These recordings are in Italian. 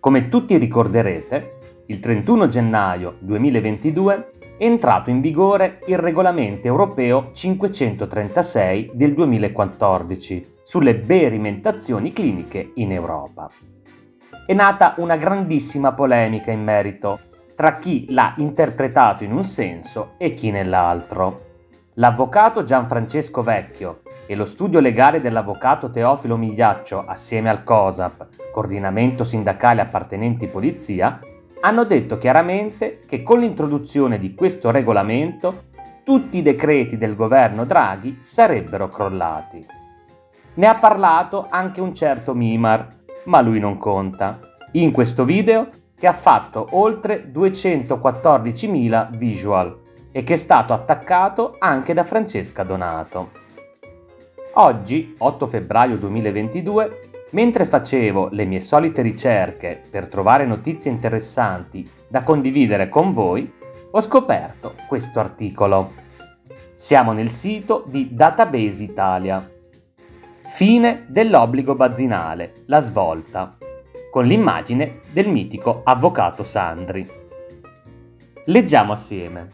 Come tutti ricorderete, il 31 gennaio 2022 è entrato in vigore il regolamento europeo 536 del 2014 sulle berimentazioni cliniche in Europa. È nata una grandissima polemica in merito tra chi l'ha interpretato in un senso e chi nell'altro. L'avvocato Gianfrancesco Vecchio e lo studio legale dell'avvocato Teofilo Migliaccio assieme al COSAP, coordinamento sindacale appartenenti polizia, hanno detto chiaramente che con l'introduzione di questo regolamento tutti i decreti del governo Draghi sarebbero crollati. Ne ha parlato anche un certo Mimar, ma lui non conta. In questo video che ha fatto oltre 214.000 visual e che è stato attaccato anche da Francesca Donato. Oggi, 8 febbraio 2022, mentre facevo le mie solite ricerche per trovare notizie interessanti da condividere con voi, ho scoperto questo articolo. Siamo nel sito di Database Italia. Fine dell'obbligo bazzinale, la svolta con l'immagine del mitico avvocato Sandri. Leggiamo assieme.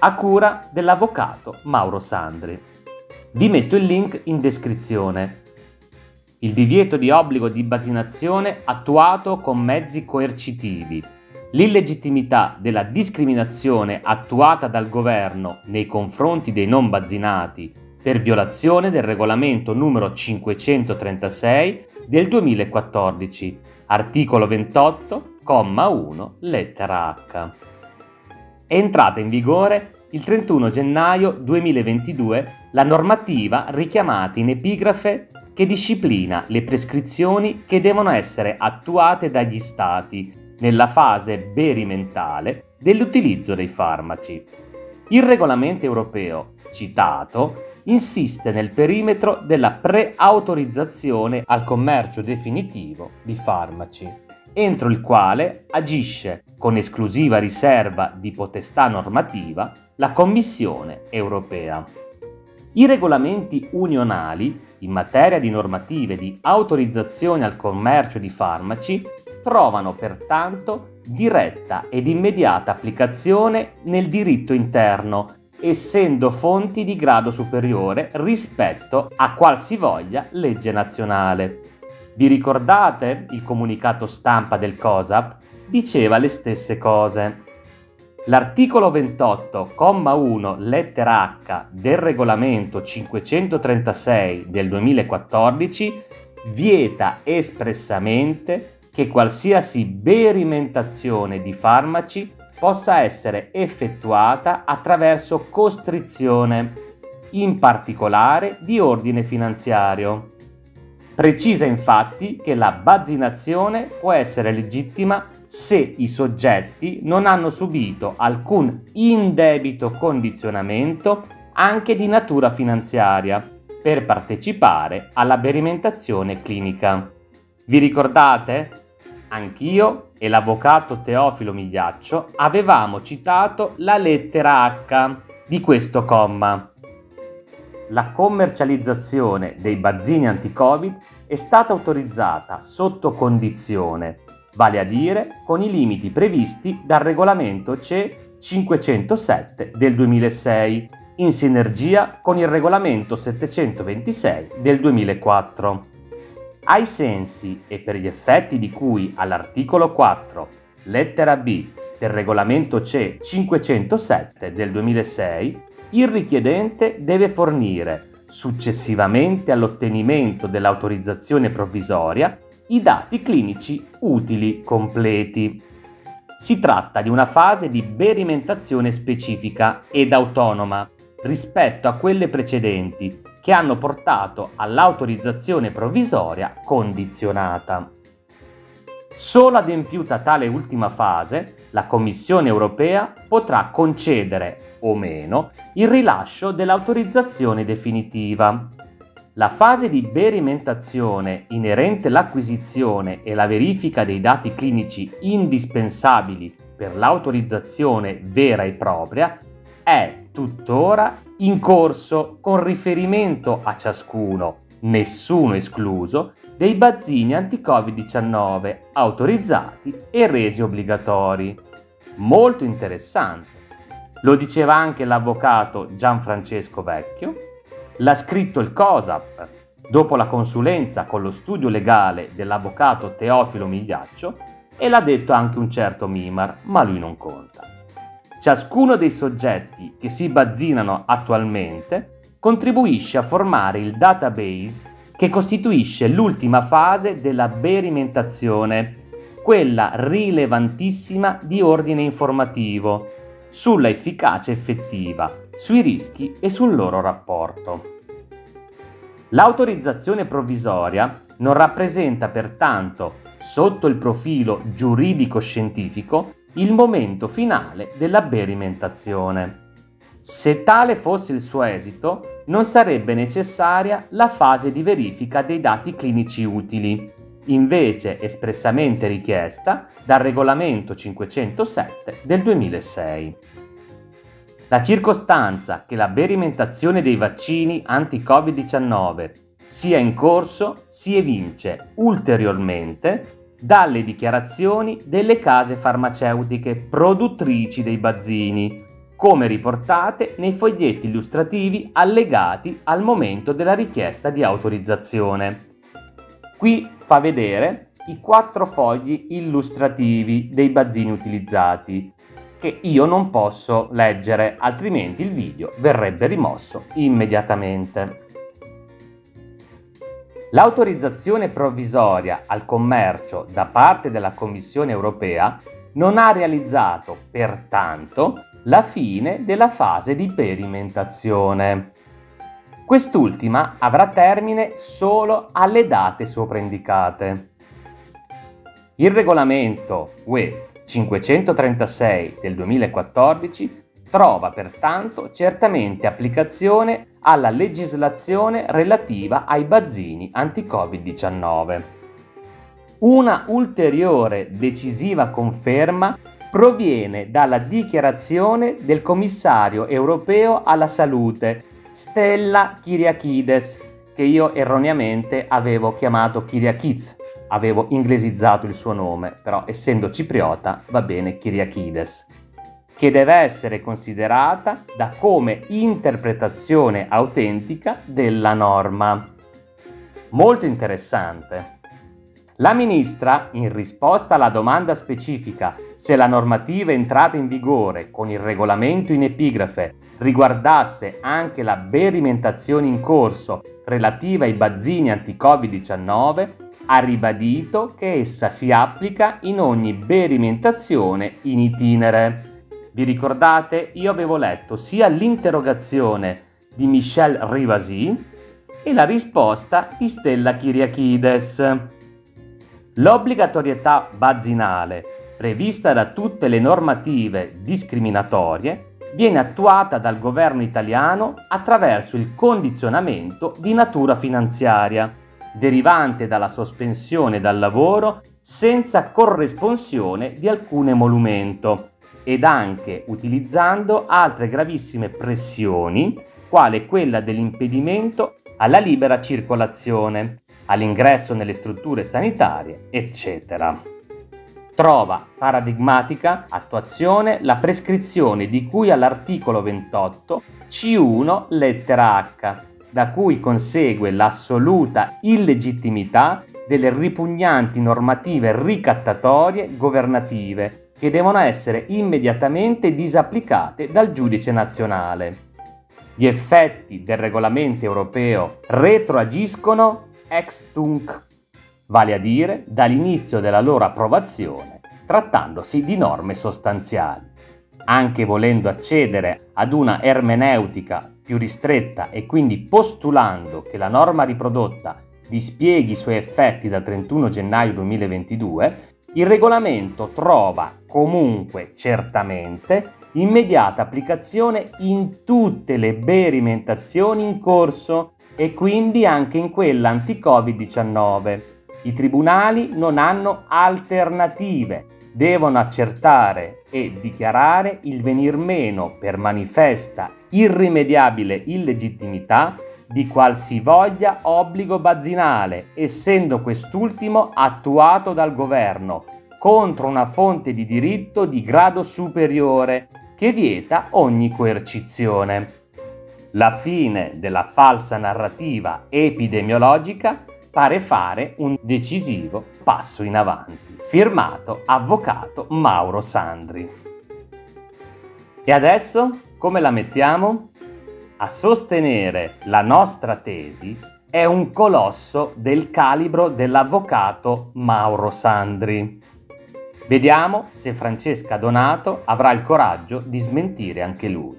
A cura dell'avvocato Mauro Sandri. Vi metto il link in descrizione. Il divieto di obbligo di bazzinazione attuato con mezzi coercitivi. L'illegittimità della discriminazione attuata dal governo nei confronti dei non bazzinati per violazione del regolamento numero 536 del 2014, articolo 28, comma 1, lettera H. È entrata in vigore il 31 gennaio 2022 la normativa richiamata in epigrafe che disciplina le prescrizioni che devono essere attuate dagli Stati nella fase berimentale dell'utilizzo dei farmaci. Il regolamento europeo citato insiste nel perimetro della preautorizzazione al commercio definitivo di farmaci, entro il quale agisce con esclusiva riserva di potestà normativa la Commissione europea. I regolamenti unionali in materia di normative di autorizzazione al commercio di farmaci trovano pertanto diretta ed immediata applicazione nel diritto interno essendo fonti di grado superiore rispetto a qualsivoglia legge nazionale. Vi ricordate il comunicato stampa del COSAP? Diceva le stesse cose. L'articolo 28,1 lettera H del regolamento 536 del 2014 vieta espressamente che qualsiasi berimentazione di farmaci possa essere effettuata attraverso costrizione, in particolare di ordine finanziario. Precisa infatti che la bazzinazione può essere legittima se i soggetti non hanno subito alcun indebito condizionamento anche di natura finanziaria per partecipare alla berimentazione clinica. Vi ricordate? Anch'io e l'avvocato Teofilo Migliaccio avevamo citato la lettera H di questo comma. La commercializzazione dei bazzini anti-Covid è stata autorizzata sotto condizione, vale a dire con i limiti previsti dal regolamento CE 507 del 2006, in sinergia con il regolamento 726 del 2004. Ai sensi e per gli effetti di cui all'articolo 4, lettera B del regolamento CE 507 del 2006, il richiedente deve fornire, successivamente all'ottenimento dell'autorizzazione provvisoria, i dati clinici utili completi. Si tratta di una fase di berimentazione specifica ed autonoma rispetto a quelle precedenti che hanno portato all'autorizzazione provvisoria condizionata. Solo adempiuta tale ultima fase, la Commissione europea potrà concedere o meno il rilascio dell'autorizzazione definitiva. La fase di berimentazione inerente all'acquisizione e la verifica dei dati clinici indispensabili per l'autorizzazione vera e propria è tuttora in corso con riferimento a ciascuno, nessuno escluso, dei bazzini anti-Covid-19 autorizzati e resi obbligatori. Molto interessante. Lo diceva anche l'avvocato Gianfrancesco Vecchio, l'ha scritto il COSAP dopo la consulenza con lo studio legale dell'avvocato Teofilo Migliaccio e l'ha detto anche un certo Mimar, ma lui non conta. Ciascuno dei soggetti che si bazzinano attualmente contribuisce a formare il database che costituisce l'ultima fase della berimentazione, quella rilevantissima di ordine informativo, sulla efficacia effettiva, sui rischi e sul loro rapporto. L'autorizzazione provvisoria non rappresenta pertanto, sotto il profilo giuridico-scientifico, il momento finale della berimentazione. Se tale fosse il suo esito, non sarebbe necessaria la fase di verifica dei dati clinici utili, invece espressamente richiesta dal regolamento 507 del 2006. La circostanza che la berimentazione dei vaccini anti-Covid-19 sia in corso si evince ulteriormente dalle dichiarazioni delle case farmaceutiche produttrici dei bazzini, come riportate nei foglietti illustrativi allegati al momento della richiesta di autorizzazione. Qui fa vedere i quattro fogli illustrativi dei bazzini utilizzati, che io non posso leggere, altrimenti il video verrebbe rimosso immediatamente. L'autorizzazione provvisoria al commercio da parte della Commissione europea non ha realizzato, pertanto, la fine della fase di perimentazione. Quest'ultima avrà termine solo alle date sopra indicate. Il regolamento UE 536 del 2014 trova pertanto certamente applicazione alla legislazione relativa ai bazzini anti-Covid-19. Una ulteriore decisiva conferma proviene dalla dichiarazione del commissario europeo alla salute Stella Kyriakides, che io erroneamente avevo chiamato Kyriakids, avevo inglesizzato il suo nome, però essendo cipriota va bene Kyriakides, che deve essere considerata da come interpretazione autentica della norma. Molto interessante. La ministra, in risposta alla domanda specifica se la normativa entrata in vigore con il regolamento in epigrafe riguardasse anche la berimentazione in corso relativa ai bazzini anti-Covid-19, ha ribadito che essa si applica in ogni berimentazione in itinere. Vi ricordate? Io avevo letto sia l'interrogazione di Michel Rivasi e la risposta di Stella Kyriakides. L'obbligatorietà bazzinale, prevista da tutte le normative discriminatorie, viene attuata dal governo italiano attraverso il condizionamento di natura finanziaria, derivante dalla sospensione dal lavoro senza corresponsione di alcun emolumento ed anche utilizzando altre gravissime pressioni, quale quella dell'impedimento alla libera circolazione, all'ingresso nelle strutture sanitarie, eccetera. Trova paradigmatica attuazione la prescrizione di cui all'articolo 28 C1 lettera H, da cui consegue l'assoluta illegittimità delle ripugnanti normative ricattatorie governative che devono essere immediatamente disapplicate dal giudice nazionale. Gli effetti del regolamento europeo retroagiscono ex tunc, vale a dire dall'inizio della loro approvazione, trattandosi di norme sostanziali. Anche volendo accedere ad una ermeneutica più ristretta e quindi postulando che la norma riprodotta dispieghi i suoi effetti dal 31 gennaio 2022, il regolamento trova comunque certamente immediata applicazione in tutte le berimentazioni in corso e quindi anche in quella anti-Covid-19. I tribunali non hanno alternative, devono accertare e dichiarare il venir meno per manifesta irrimediabile illegittimità di qualsivoglia obbligo bazzinale, essendo quest'ultimo attuato dal governo contro una fonte di diritto di grado superiore che vieta ogni coercizione. La fine della falsa narrativa epidemiologica pare fare un decisivo passo in avanti. Firmato Avvocato Mauro Sandri. E adesso come la mettiamo? A sostenere la nostra tesi è un colosso del calibro dell'avvocato Mauro Sandri. Vediamo se Francesca Donato avrà il coraggio di smentire anche lui.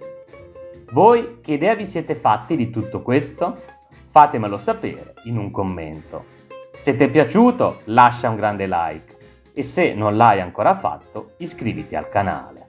Voi che idea vi siete fatti di tutto questo? Fatemelo sapere in un commento. Se ti è piaciuto lascia un grande like e se non l'hai ancora fatto iscriviti al canale.